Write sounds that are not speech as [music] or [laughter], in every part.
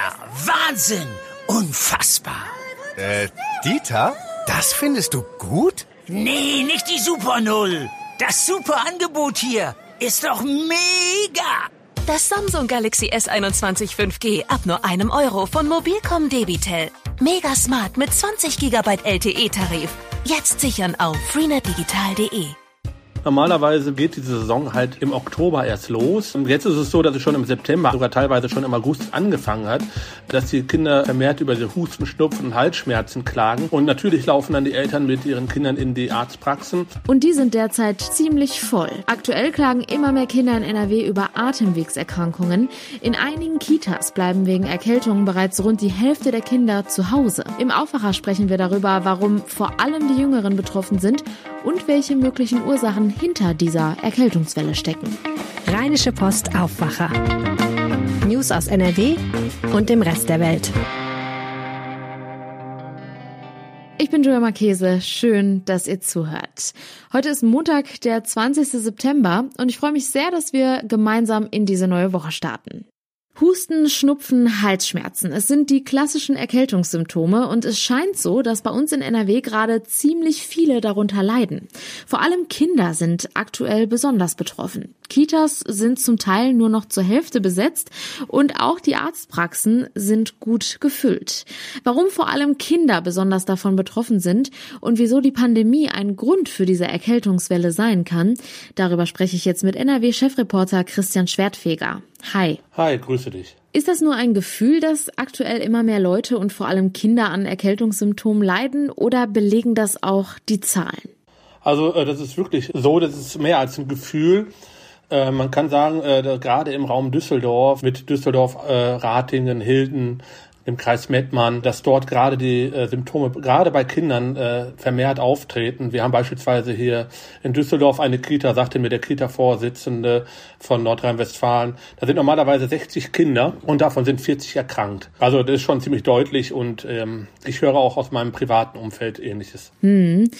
Dieter, Wahnsinn! Unfassbar! Äh, Dieter? Das findest du gut? Nee, nicht die Super Null. Das super Angebot hier ist doch mega! Das Samsung Galaxy S21 5G ab nur einem Euro von Mobilcom Debitel. Mega smart mit 20 GB LTE-Tarif. Jetzt sichern auf freenetdigital.de. Normalerweise geht diese Saison halt im Oktober erst los. Und jetzt ist es so, dass es schon im September, sogar teilweise schon im August angefangen hat, dass die Kinder vermehrt über Husten, Schnupfen und Halsschmerzen klagen. Und natürlich laufen dann die Eltern mit ihren Kindern in die Arztpraxen. Und die sind derzeit ziemlich voll. Aktuell klagen immer mehr Kinder in NRW über Atemwegserkrankungen. In einigen Kitas bleiben wegen Erkältungen bereits rund die Hälfte der Kinder zu Hause. Im Aufwacher sprechen wir darüber, warum vor allem die Jüngeren betroffen sind und welche möglichen Ursachen hinter dieser Erkältungswelle stecken. Rheinische Post Aufwacher. News aus NRW und dem Rest der Welt. Ich bin Julia Marchese. Schön, dass ihr zuhört. Heute ist Montag, der 20. September und ich freue mich sehr, dass wir gemeinsam in diese neue Woche starten. Husten, Schnupfen, Halsschmerzen. Es sind die klassischen Erkältungssymptome und es scheint so, dass bei uns in NRW gerade ziemlich viele darunter leiden. Vor allem Kinder sind aktuell besonders betroffen. Kitas sind zum Teil nur noch zur Hälfte besetzt und auch die Arztpraxen sind gut gefüllt. Warum vor allem Kinder besonders davon betroffen sind und wieso die Pandemie ein Grund für diese Erkältungswelle sein kann, darüber spreche ich jetzt mit NRW-Chefreporter Christian Schwertfeger. Hi. Hi, grüße dich. Ist das nur ein Gefühl, dass aktuell immer mehr Leute und vor allem Kinder an Erkältungssymptomen leiden oder belegen das auch die Zahlen? Also äh, das ist wirklich so, das ist mehr als ein Gefühl. Äh, man kann sagen, äh, gerade im Raum Düsseldorf mit Düsseldorf, Ratingen, Hilden, im Kreis Mettmann, dass dort gerade die äh, Symptome gerade bei Kindern äh, vermehrt auftreten. Wir haben beispielsweise hier in Düsseldorf eine Kita, sagte mir der Kita-Vorsitzende von Nordrhein-Westfalen, da sind normalerweise 60 Kinder und davon sind 40 erkrankt. Also das ist schon ziemlich deutlich und ähm, ich höre auch aus meinem privaten Umfeld ähnliches. Hm.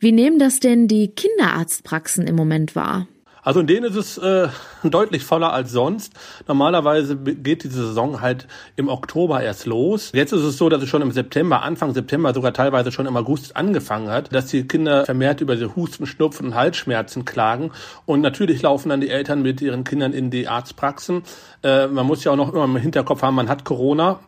Wie nehmen das denn die Kinderarztpraxen im Moment wahr? Also in denen ist es äh, [laughs] deutlich voller als sonst. Normalerweise geht diese Saison halt im Oktober erst los. Jetzt ist es so, dass es schon im September, Anfang September, sogar teilweise schon im August angefangen hat, dass die Kinder vermehrt über diese Husten, Schnupfen und Halsschmerzen klagen. Und natürlich laufen dann die Eltern mit ihren Kindern in die Arztpraxen. Äh, man muss ja auch noch immer im Hinterkopf haben, man hat Corona.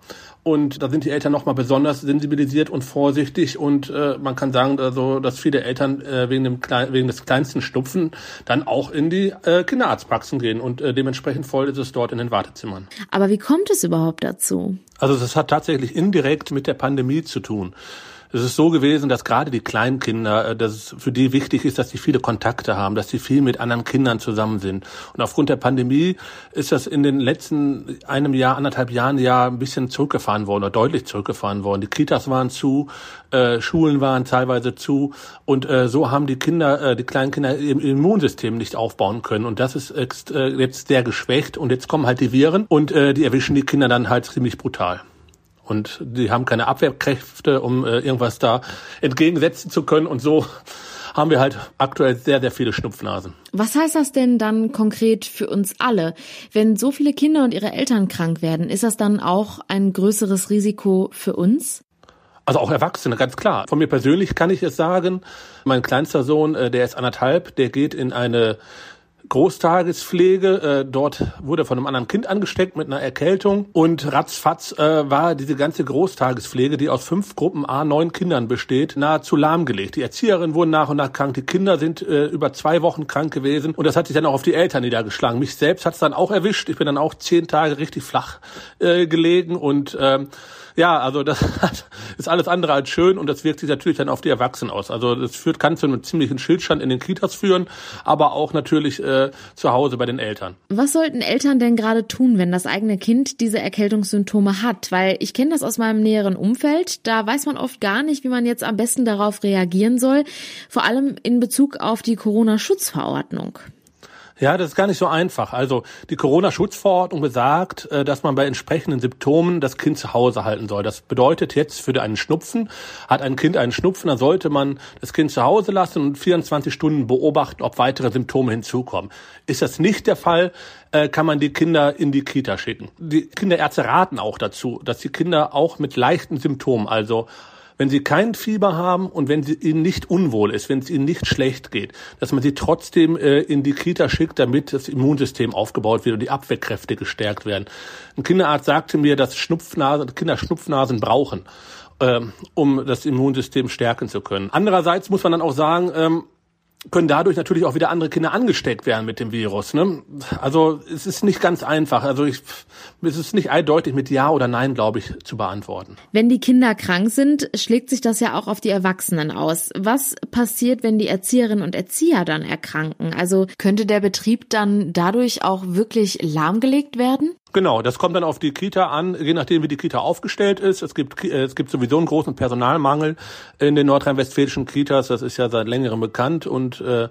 Und da sind die Eltern nochmal besonders sensibilisiert und vorsichtig. Und äh, man kann sagen, also, dass viele Eltern äh, wegen, dem Klein wegen des kleinsten Stupfen dann auch in die äh, Kinderarztpraxen gehen. Und äh, dementsprechend voll ist es dort in den Wartezimmern. Aber wie kommt es überhaupt dazu? Also das hat tatsächlich indirekt mit der Pandemie zu tun. Es ist so gewesen, dass gerade die Kleinkinder, äh, dass es für die wichtig ist, dass sie viele Kontakte haben, dass sie viel mit anderen Kindern zusammen sind. Und aufgrund der Pandemie ist das in den letzten einem Jahr, anderthalb Jahren ja ein bisschen zurückgefahren worden oder deutlich zurückgefahren worden. Die Kitas waren zu, äh, Schulen waren teilweise zu und äh, so haben die Kinder, äh, die kleinen Kinder im Immunsystem nicht aufbauen können. Und das ist äh, jetzt sehr geschwächt und jetzt kommen halt die Viren und äh, die erwischen die Kinder dann halt ziemlich brutal. Und die haben keine Abwehrkräfte, um äh, irgendwas da entgegensetzen zu können. Und so haben wir halt aktuell sehr, sehr viele Schnupfnasen. Was heißt das denn dann konkret für uns alle? Wenn so viele Kinder und ihre Eltern krank werden, ist das dann auch ein größeres Risiko für uns? Also auch Erwachsene, ganz klar. Von mir persönlich kann ich es sagen, mein kleinster Sohn, äh, der ist anderthalb, der geht in eine Großtagespflege. Äh, dort wurde von einem anderen Kind angesteckt mit einer Erkältung und ratzfatz äh, war diese ganze Großtagespflege, die aus fünf Gruppen A neun Kindern besteht, nahezu lahmgelegt. Die Erzieherinnen wurden nach und nach krank, die Kinder sind äh, über zwei Wochen krank gewesen und das hat sich dann auch auf die Eltern niedergeschlagen. Mich selbst hat es dann auch erwischt. Ich bin dann auch zehn Tage richtig flach äh, gelegen und ähm, ja, also das ist alles andere als schön und das wirkt sich natürlich dann auf die Erwachsenen aus. Also das führt kann zu einem ziemlichen Schildstand in den Kitas führen, aber auch natürlich äh, zu Hause bei den Eltern. Was sollten Eltern denn gerade tun, wenn das eigene Kind diese Erkältungssymptome hat? Weil ich kenne das aus meinem näheren Umfeld. Da weiß man oft gar nicht, wie man jetzt am besten darauf reagieren soll. Vor allem in Bezug auf die Corona-Schutzverordnung. Ja, das ist gar nicht so einfach. Also die Corona-Schutzverordnung besagt, äh, dass man bei entsprechenden Symptomen das Kind zu Hause halten soll. Das bedeutet jetzt für einen Schnupfen, hat ein Kind einen Schnupfen, dann sollte man das Kind zu Hause lassen und 24 Stunden beobachten, ob weitere Symptome hinzukommen. Ist das nicht der Fall, äh, kann man die Kinder in die Kita schicken. Die Kinderärzte raten auch dazu, dass die Kinder auch mit leichten Symptomen, also wenn sie kein Fieber haben und wenn sie ihnen nicht unwohl ist, wenn es ihnen nicht schlecht geht, dass man sie trotzdem äh, in die Kita schickt, damit das Immunsystem aufgebaut wird und die Abwehrkräfte gestärkt werden. Ein Kinderarzt sagte mir, dass Schnupfnasen, Kinder Schnupfnasen brauchen ähm, um das Immunsystem stärken zu können. Andererseits muss man dann auch sagen, ähm, können dadurch natürlich auch wieder andere Kinder angesteckt werden mit dem Virus. Ne? Also es ist nicht ganz einfach. Also ich, es ist nicht eindeutig mit Ja oder Nein, glaube ich, zu beantworten. Wenn die Kinder krank sind, schlägt sich das ja auch auf die Erwachsenen aus. Was passiert, wenn die Erzieherinnen und Erzieher dann erkranken? Also könnte der Betrieb dann dadurch auch wirklich lahmgelegt werden? Genau, das kommt dann auf die Kita an, je nachdem wie die Kita aufgestellt ist. Es gibt äh, es gibt sowieso einen großen Personalmangel in den nordrhein-westfälischen Kitas, das ist ja seit längerem bekannt und äh,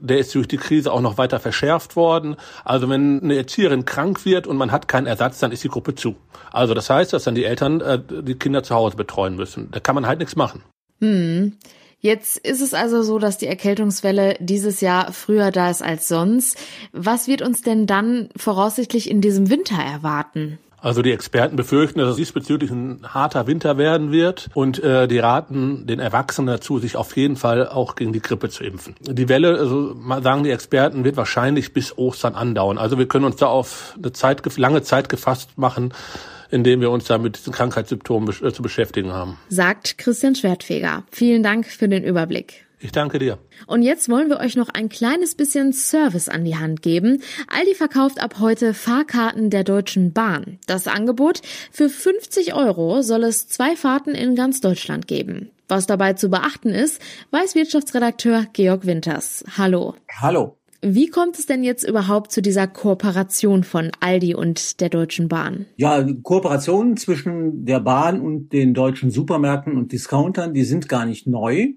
der ist durch die Krise auch noch weiter verschärft worden. Also wenn eine Erzieherin krank wird und man hat keinen Ersatz, dann ist die Gruppe zu. Also das heißt, dass dann die Eltern äh, die Kinder zu Hause betreuen müssen. Da kann man halt nichts machen. Hm. Jetzt ist es also so, dass die Erkältungswelle dieses Jahr früher da ist als sonst. Was wird uns denn dann voraussichtlich in diesem Winter erwarten? Also die Experten befürchten, dass es diesbezüglich ein harter Winter werden wird und äh, die raten den Erwachsenen dazu, sich auf jeden Fall auch gegen die Grippe zu impfen. Die Welle, also sagen die Experten, wird wahrscheinlich bis Ostern andauern. Also wir können uns da auf eine Zeit, lange Zeit gefasst machen, indem wir uns da mit diesen Krankheitssymptomen äh, zu beschäftigen haben. Sagt Christian Schwertfeger. Vielen Dank für den Überblick. Ich danke dir. Und jetzt wollen wir euch noch ein kleines bisschen Service an die Hand geben. Aldi verkauft ab heute Fahrkarten der Deutschen Bahn. Das Angebot für 50 Euro soll es zwei Fahrten in ganz Deutschland geben. Was dabei zu beachten ist, weiß Wirtschaftsredakteur Georg Winters. Hallo. Hallo. Wie kommt es denn jetzt überhaupt zu dieser Kooperation von Aldi und der Deutschen Bahn? Ja, Kooperationen zwischen der Bahn und den deutschen Supermärkten und Discountern, die sind gar nicht neu.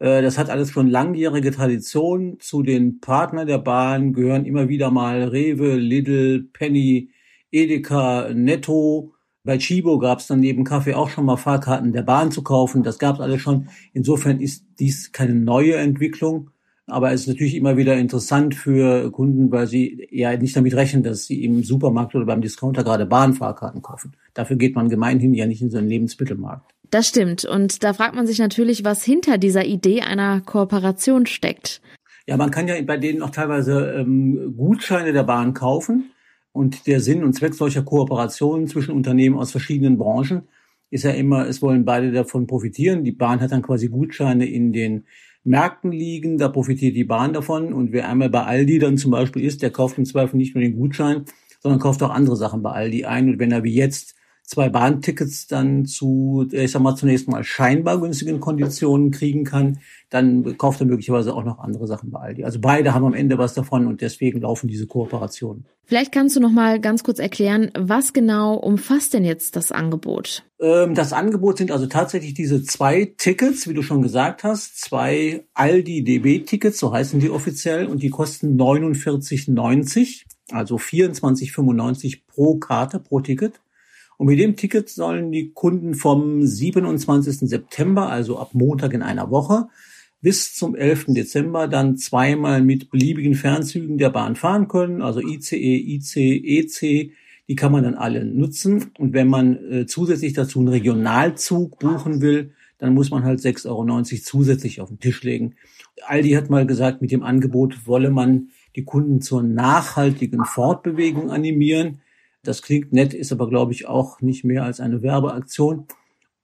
Äh, das hat alles schon langjährige Tradition. Zu den Partnern der Bahn gehören immer wieder mal Rewe, Lidl, Penny, Edeka, Netto. Bei Chibo gab es dann neben Kaffee auch schon mal Fahrkarten der Bahn zu kaufen. Das gab es alles schon. Insofern ist dies keine neue Entwicklung. Aber es ist natürlich immer wieder interessant für Kunden, weil sie ja nicht damit rechnen, dass sie im Supermarkt oder beim Discounter gerade Bahnfahrkarten kaufen. Dafür geht man gemeinhin ja nicht in so einen Lebensmittelmarkt. Das stimmt. Und da fragt man sich natürlich, was hinter dieser Idee einer Kooperation steckt. Ja, man kann ja bei denen auch teilweise ähm, Gutscheine der Bahn kaufen. Und der Sinn und Zweck solcher Kooperationen zwischen Unternehmen aus verschiedenen Branchen ist ja immer, es wollen beide davon profitieren. Die Bahn hat dann quasi Gutscheine in den Märkten liegen, da profitiert die Bahn davon. Und wer einmal bei Aldi dann zum Beispiel ist, der kauft im Zweifel nicht nur den Gutschein, sondern kauft auch andere Sachen bei Aldi ein. Und wenn er wie jetzt zwei Bahntickets dann zu, ich sag mal, zunächst mal scheinbar günstigen Konditionen kriegen kann, dann kauft er möglicherweise auch noch andere Sachen bei Aldi. Also beide haben am Ende was davon und deswegen laufen diese Kooperationen. Vielleicht kannst du noch mal ganz kurz erklären, was genau umfasst denn jetzt das Angebot? Ähm, das Angebot sind also tatsächlich diese zwei Tickets, wie du schon gesagt hast, zwei Aldi DB-Tickets, so heißen die offiziell, und die kosten 49,90, also 24,95 pro Karte, pro Ticket. Und mit dem Ticket sollen die Kunden vom 27. September, also ab Montag in einer Woche, bis zum 11. Dezember dann zweimal mit beliebigen Fernzügen der Bahn fahren können, also ICE, IC, EC, die kann man dann alle nutzen. Und wenn man äh, zusätzlich dazu einen Regionalzug buchen will, dann muss man halt 6,90 Euro zusätzlich auf den Tisch legen. Aldi hat mal gesagt, mit dem Angebot wolle man die Kunden zur nachhaltigen Fortbewegung animieren. Das klingt nett, ist aber, glaube ich, auch nicht mehr als eine Werbeaktion,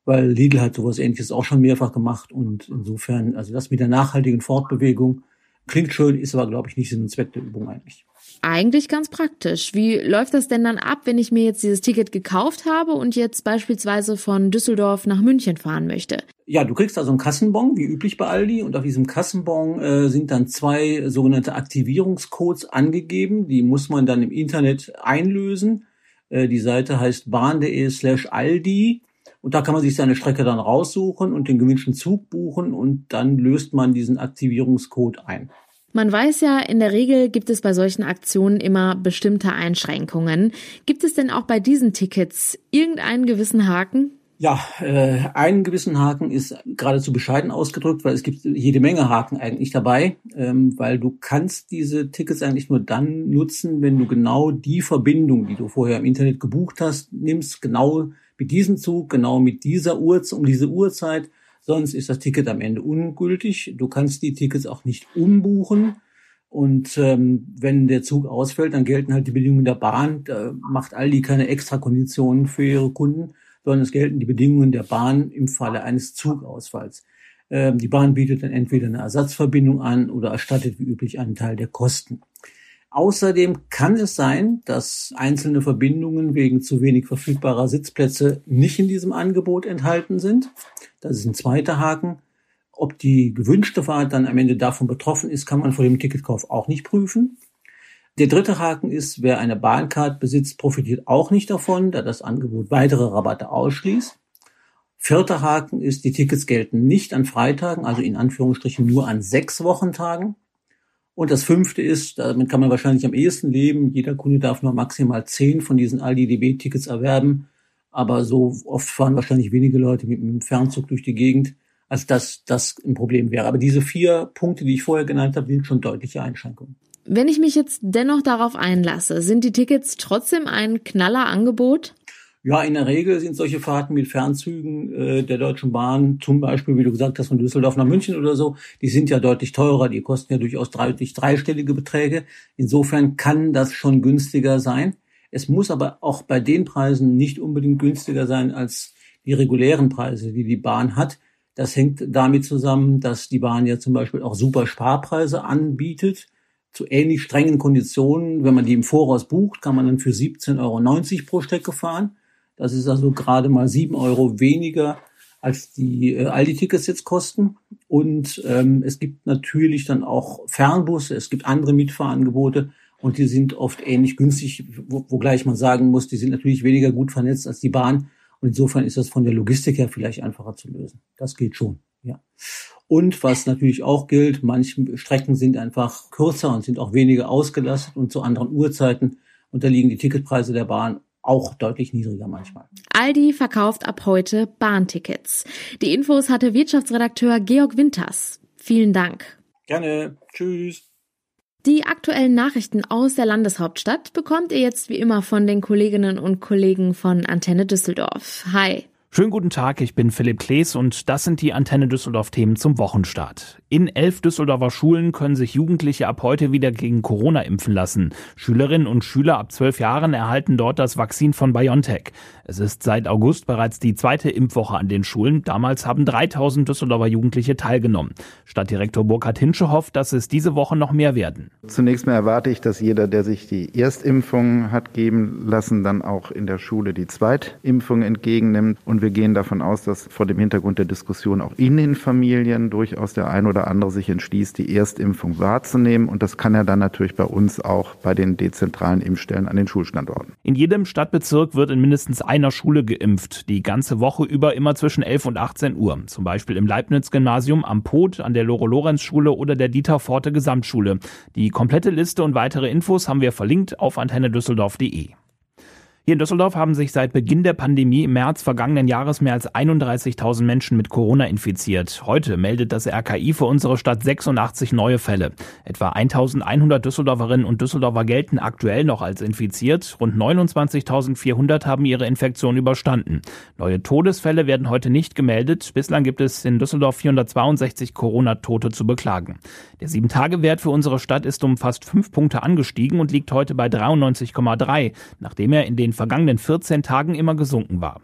weil Lidl hat sowas ähnliches auch schon mehrfach gemacht und insofern, also das mit der nachhaltigen Fortbewegung klingt schön, ist aber, glaube ich, nicht Sinn und Zweck der Übung eigentlich. Eigentlich ganz praktisch. Wie läuft das denn dann ab, wenn ich mir jetzt dieses Ticket gekauft habe und jetzt beispielsweise von Düsseldorf nach München fahren möchte? Ja, du kriegst also einen Kassenbon, wie üblich bei Aldi, und auf diesem Kassenbon äh, sind dann zwei sogenannte Aktivierungscodes angegeben. Die muss man dann im Internet einlösen. Äh, die Seite heißt bahn.de slash Aldi. Und da kann man sich seine Strecke dann raussuchen und den gewünschten Zug buchen und dann löst man diesen Aktivierungscode ein. Man weiß ja, in der Regel gibt es bei solchen Aktionen immer bestimmte Einschränkungen. Gibt es denn auch bei diesen Tickets irgendeinen gewissen Haken? Ja, äh, einen gewissen Haken ist geradezu bescheiden ausgedrückt, weil es gibt jede Menge Haken eigentlich dabei, ähm, weil du kannst diese Tickets eigentlich nur dann nutzen, wenn du genau die Verbindung, die du vorher im Internet gebucht hast, nimmst, genau mit diesem Zug, genau mit dieser Uhr, um diese Uhrzeit, sonst ist das Ticket am Ende ungültig. Du kannst die Tickets auch nicht umbuchen. Und ähm, wenn der Zug ausfällt, dann gelten halt die Bedingungen der Bahn. Da macht Aldi keine Extrakonditionen für ihre Kunden sondern es gelten die Bedingungen der Bahn im Falle eines Zugausfalls. Ähm, die Bahn bietet dann entweder eine Ersatzverbindung an oder erstattet wie üblich einen Teil der Kosten. Außerdem kann es sein, dass einzelne Verbindungen wegen zu wenig verfügbarer Sitzplätze nicht in diesem Angebot enthalten sind. Das ist ein zweiter Haken. Ob die gewünschte Fahrt dann am Ende davon betroffen ist, kann man vor dem Ticketkauf auch nicht prüfen. Der dritte Haken ist, wer eine Bahncard besitzt, profitiert auch nicht davon, da das Angebot weitere Rabatte ausschließt. Vierter Haken ist, die Tickets gelten nicht an Freitagen, also in Anführungsstrichen nur an sechs Wochentagen. Und das fünfte ist, damit kann man wahrscheinlich am ehesten leben, jeder Kunde darf nur maximal zehn von diesen Aldi-DB-Tickets erwerben. Aber so oft fahren wahrscheinlich wenige Leute mit einem Fernzug durch die Gegend, als dass das ein Problem wäre. Aber diese vier Punkte, die ich vorher genannt habe, sind schon deutliche Einschränkungen. Wenn ich mich jetzt dennoch darauf einlasse, sind die Tickets trotzdem ein knaller Angebot? Ja, in der Regel sind solche Fahrten mit Fernzügen äh, der Deutschen Bahn, zum Beispiel, wie du gesagt hast, von Düsseldorf nach München oder so, die sind ja deutlich teurer, die kosten ja durchaus deutlich dreistellige Beträge. Insofern kann das schon günstiger sein. Es muss aber auch bei den Preisen nicht unbedingt günstiger sein als die regulären Preise, die die Bahn hat. Das hängt damit zusammen, dass die Bahn ja zum Beispiel auch super Sparpreise anbietet zu ähnlich strengen Konditionen. Wenn man die im Voraus bucht, kann man dann für 17,90 Euro pro Strecke fahren. Das ist also gerade mal 7 Euro weniger, als die äh, Aldi-Tickets jetzt kosten. Und ähm, es gibt natürlich dann auch Fernbusse, es gibt andere Mietfahrangebote und die sind oft ähnlich günstig, wo, wogleich man sagen muss, die sind natürlich weniger gut vernetzt als die Bahn. Und insofern ist das von der Logistik her vielleicht einfacher zu lösen. Das geht schon, ja. Und was natürlich auch gilt, manche Strecken sind einfach kürzer und sind auch weniger ausgelastet und zu anderen Uhrzeiten unterliegen die Ticketpreise der Bahn auch deutlich niedriger manchmal. Aldi verkauft ab heute Bahntickets. Die Infos hatte Wirtschaftsredakteur Georg Winters. Vielen Dank. Gerne. Tschüss. Die aktuellen Nachrichten aus der Landeshauptstadt bekommt ihr jetzt wie immer von den Kolleginnen und Kollegen von Antenne Düsseldorf. Hi. Schönen guten Tag, ich bin Philipp Klees und das sind die Antenne Düsseldorf Themen zum Wochenstart. In elf Düsseldorfer Schulen können sich Jugendliche ab heute wieder gegen Corona impfen lassen. Schülerinnen und Schüler ab zwölf Jahren erhalten dort das Vakzin von BioNTech. Es ist seit August bereits die zweite Impfwoche an den Schulen. Damals haben 3000 Düsseldorfer Jugendliche teilgenommen. Stadtdirektor Burkhard Hinsche hofft, dass es diese Woche noch mehr werden. Zunächst mal erwarte ich, dass jeder, der sich die Erstimpfung hat geben lassen, dann auch in der Schule die Zweitimpfung entgegennimmt. Und wir gehen davon aus, dass vor dem Hintergrund der Diskussion auch in den Familien durchaus der ein oder andere sich entschließt, die Erstimpfung wahrzunehmen. Und das kann er dann natürlich bei uns auch bei den dezentralen Impfstellen an den Schulstandorten. In jedem Stadtbezirk wird in mindestens einer Schule geimpft, die ganze Woche über immer zwischen 11 und 18 Uhr. Zum Beispiel im Leibniz-Gymnasium, am Pot, an der Loro-Lorenz-Schule oder der Dieter-Forte Gesamtschule. Die komplette Liste und weitere Infos haben wir verlinkt auf antennedüsseldorf.de. Hier in Düsseldorf haben sich seit Beginn der Pandemie im März vergangenen Jahres mehr als 31.000 Menschen mit Corona infiziert. Heute meldet das RKI für unsere Stadt 86 neue Fälle. Etwa 1.100 Düsseldorferinnen und Düsseldorfer gelten aktuell noch als infiziert. Rund 29.400 haben ihre Infektion überstanden. Neue Todesfälle werden heute nicht gemeldet. Bislang gibt es in Düsseldorf 462 Corona-Tote zu beklagen. Der 7-Tage-Wert für unsere Stadt ist um fast fünf Punkte angestiegen und liegt heute bei 93,3, nachdem er in den vergangenen 14 Tagen immer gesunken war.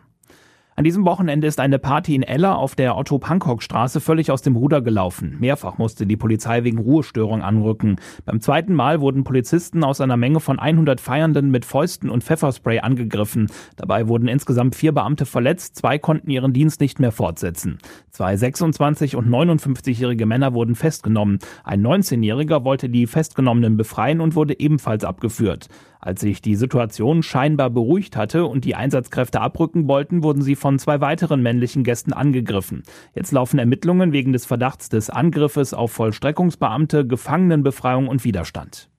An diesem Wochenende ist eine Party in Eller auf der Otto-Pankok-Straße völlig aus dem Ruder gelaufen. Mehrfach musste die Polizei wegen Ruhestörung anrücken. Beim zweiten Mal wurden Polizisten aus einer Menge von 100 Feiernden mit Fäusten und Pfefferspray angegriffen. Dabei wurden insgesamt vier Beamte verletzt, zwei konnten ihren Dienst nicht mehr fortsetzen. Zwei 26- und 59-jährige Männer wurden festgenommen. Ein 19-jähriger wollte die Festgenommenen befreien und wurde ebenfalls abgeführt. Als sich die Situation scheinbar beruhigt hatte und die Einsatzkräfte abrücken wollten, wurden sie von zwei weiteren männlichen Gästen angegriffen. Jetzt laufen Ermittlungen wegen des Verdachts des Angriffes auf Vollstreckungsbeamte, Gefangenenbefreiung und Widerstand.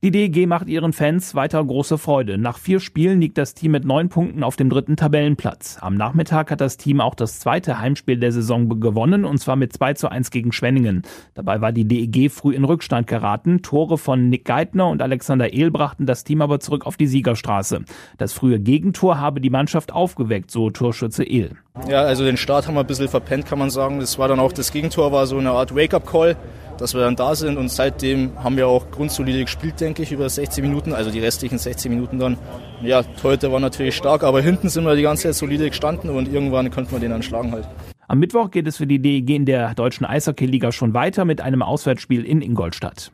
Die DEG macht ihren Fans weiter große Freude. Nach vier Spielen liegt das Team mit neun Punkten auf dem dritten Tabellenplatz. Am Nachmittag hat das Team auch das zweite Heimspiel der Saison gewonnen, und zwar mit 2 zu 1 gegen Schwenningen. Dabei war die DEG früh in Rückstand geraten. Tore von Nick Geithner und Alexander Ehl brachten das Team aber zurück auf die Siegerstraße. Das frühe Gegentor habe die Mannschaft aufgeweckt, so Torschütze Ehl. Ja, also den Start haben wir ein bisschen verpennt, kann man sagen. Das war dann auch das Gegentor, war so eine Art Wake-up-Call dass wir dann da sind und seitdem haben wir auch grundsolide gespielt, denke ich, über 60 Minuten, also die restlichen 60 Minuten dann. Ja, heute war natürlich stark, aber hinten sind wir die ganze Zeit solide gestanden und irgendwann könnte man den dann schlagen halt. Am Mittwoch geht es für die DEG in der deutschen Eishockey-Liga schon weiter mit einem Auswärtsspiel in Ingolstadt.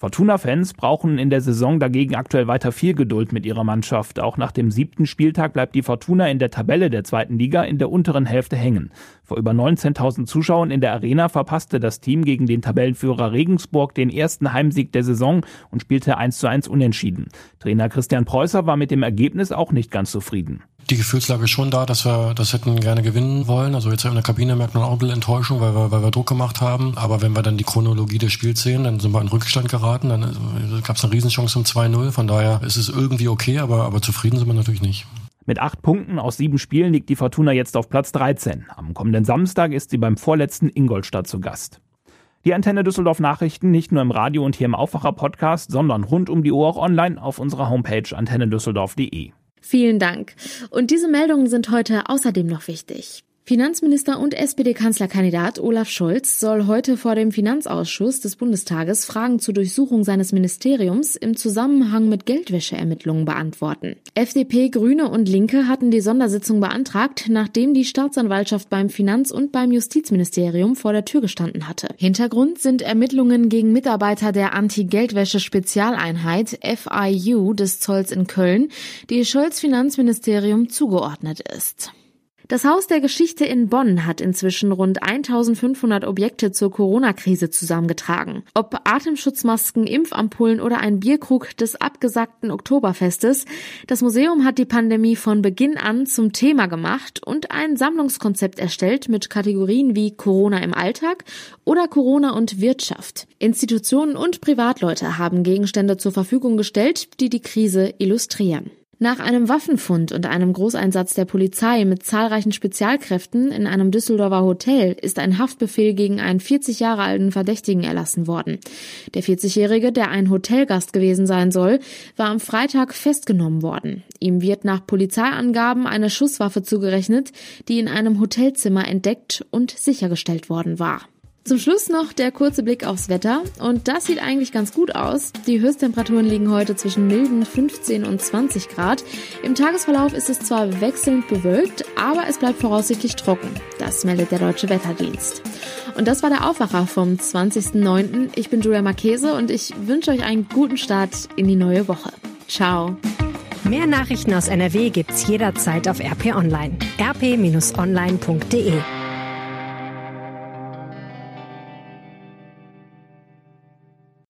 Fortuna-Fans brauchen in der Saison dagegen aktuell weiter viel Geduld mit ihrer Mannschaft. Auch nach dem siebten Spieltag bleibt die Fortuna in der Tabelle der zweiten Liga in der unteren Hälfte hängen. Vor über 19.000 Zuschauern in der Arena verpasste das Team gegen den Tabellenführer Regensburg den ersten Heimsieg der Saison und spielte 1 zu 1 unentschieden. Trainer Christian Preußer war mit dem Ergebnis auch nicht ganz zufrieden die Gefühlslage ist schon da, dass wir das hätten gerne gewinnen wollen. Also jetzt in der Kabine merkt man auch ein bisschen Enttäuschung, weil wir, weil wir Druck gemacht haben. Aber wenn wir dann die Chronologie des Spiels sehen, dann sind wir in Rückstand geraten. Dann äh, gab es eine Riesenchance zum 2-0. Von daher ist es irgendwie okay, aber, aber zufrieden sind wir natürlich nicht. Mit acht Punkten aus sieben Spielen liegt die Fortuna jetzt auf Platz 13. Am kommenden Samstag ist sie beim vorletzten Ingolstadt zu Gast. Die Antenne Düsseldorf Nachrichten nicht nur im Radio und hier im Aufwacher Podcast, sondern rund um die Uhr auch online auf unserer Homepage antennedüsseldorf.de. Vielen Dank. Und diese Meldungen sind heute außerdem noch wichtig. Finanzminister und SPD-Kanzlerkandidat Olaf Scholz soll heute vor dem Finanzausschuss des Bundestages Fragen zur Durchsuchung seines Ministeriums im Zusammenhang mit Geldwäscheermittlungen beantworten. FDP, Grüne und Linke hatten die Sondersitzung beantragt, nachdem die Staatsanwaltschaft beim Finanz- und beim Justizministerium vor der Tür gestanden hatte. Hintergrund sind Ermittlungen gegen Mitarbeiter der Anti-Geldwäsche-Spezialeinheit FIU des Zolls in Köln, die Scholz Finanzministerium zugeordnet ist. Das Haus der Geschichte in Bonn hat inzwischen rund 1500 Objekte zur Corona-Krise zusammengetragen. Ob Atemschutzmasken, Impfampullen oder ein Bierkrug des abgesagten Oktoberfestes, das Museum hat die Pandemie von Beginn an zum Thema gemacht und ein Sammlungskonzept erstellt mit Kategorien wie Corona im Alltag oder Corona und Wirtschaft. Institutionen und Privatleute haben Gegenstände zur Verfügung gestellt, die die Krise illustrieren. Nach einem Waffenfund und einem Großeinsatz der Polizei mit zahlreichen Spezialkräften in einem Düsseldorfer Hotel ist ein Haftbefehl gegen einen 40 Jahre alten Verdächtigen erlassen worden. Der 40-Jährige, der ein Hotelgast gewesen sein soll, war am Freitag festgenommen worden. Ihm wird nach Polizeiangaben eine Schusswaffe zugerechnet, die in einem Hotelzimmer entdeckt und sichergestellt worden war. Zum Schluss noch der kurze Blick aufs Wetter. Und das sieht eigentlich ganz gut aus. Die Höchsttemperaturen liegen heute zwischen milden 15 und 20 Grad. Im Tagesverlauf ist es zwar wechselnd bewölkt, aber es bleibt voraussichtlich trocken. Das meldet der Deutsche Wetterdienst. Und das war der Aufwacher vom 20.09. Ich bin Julia Marchese und ich wünsche euch einen guten Start in die neue Woche. Ciao. Mehr Nachrichten aus NRW gibt's jederzeit auf RP Online. rp-online.de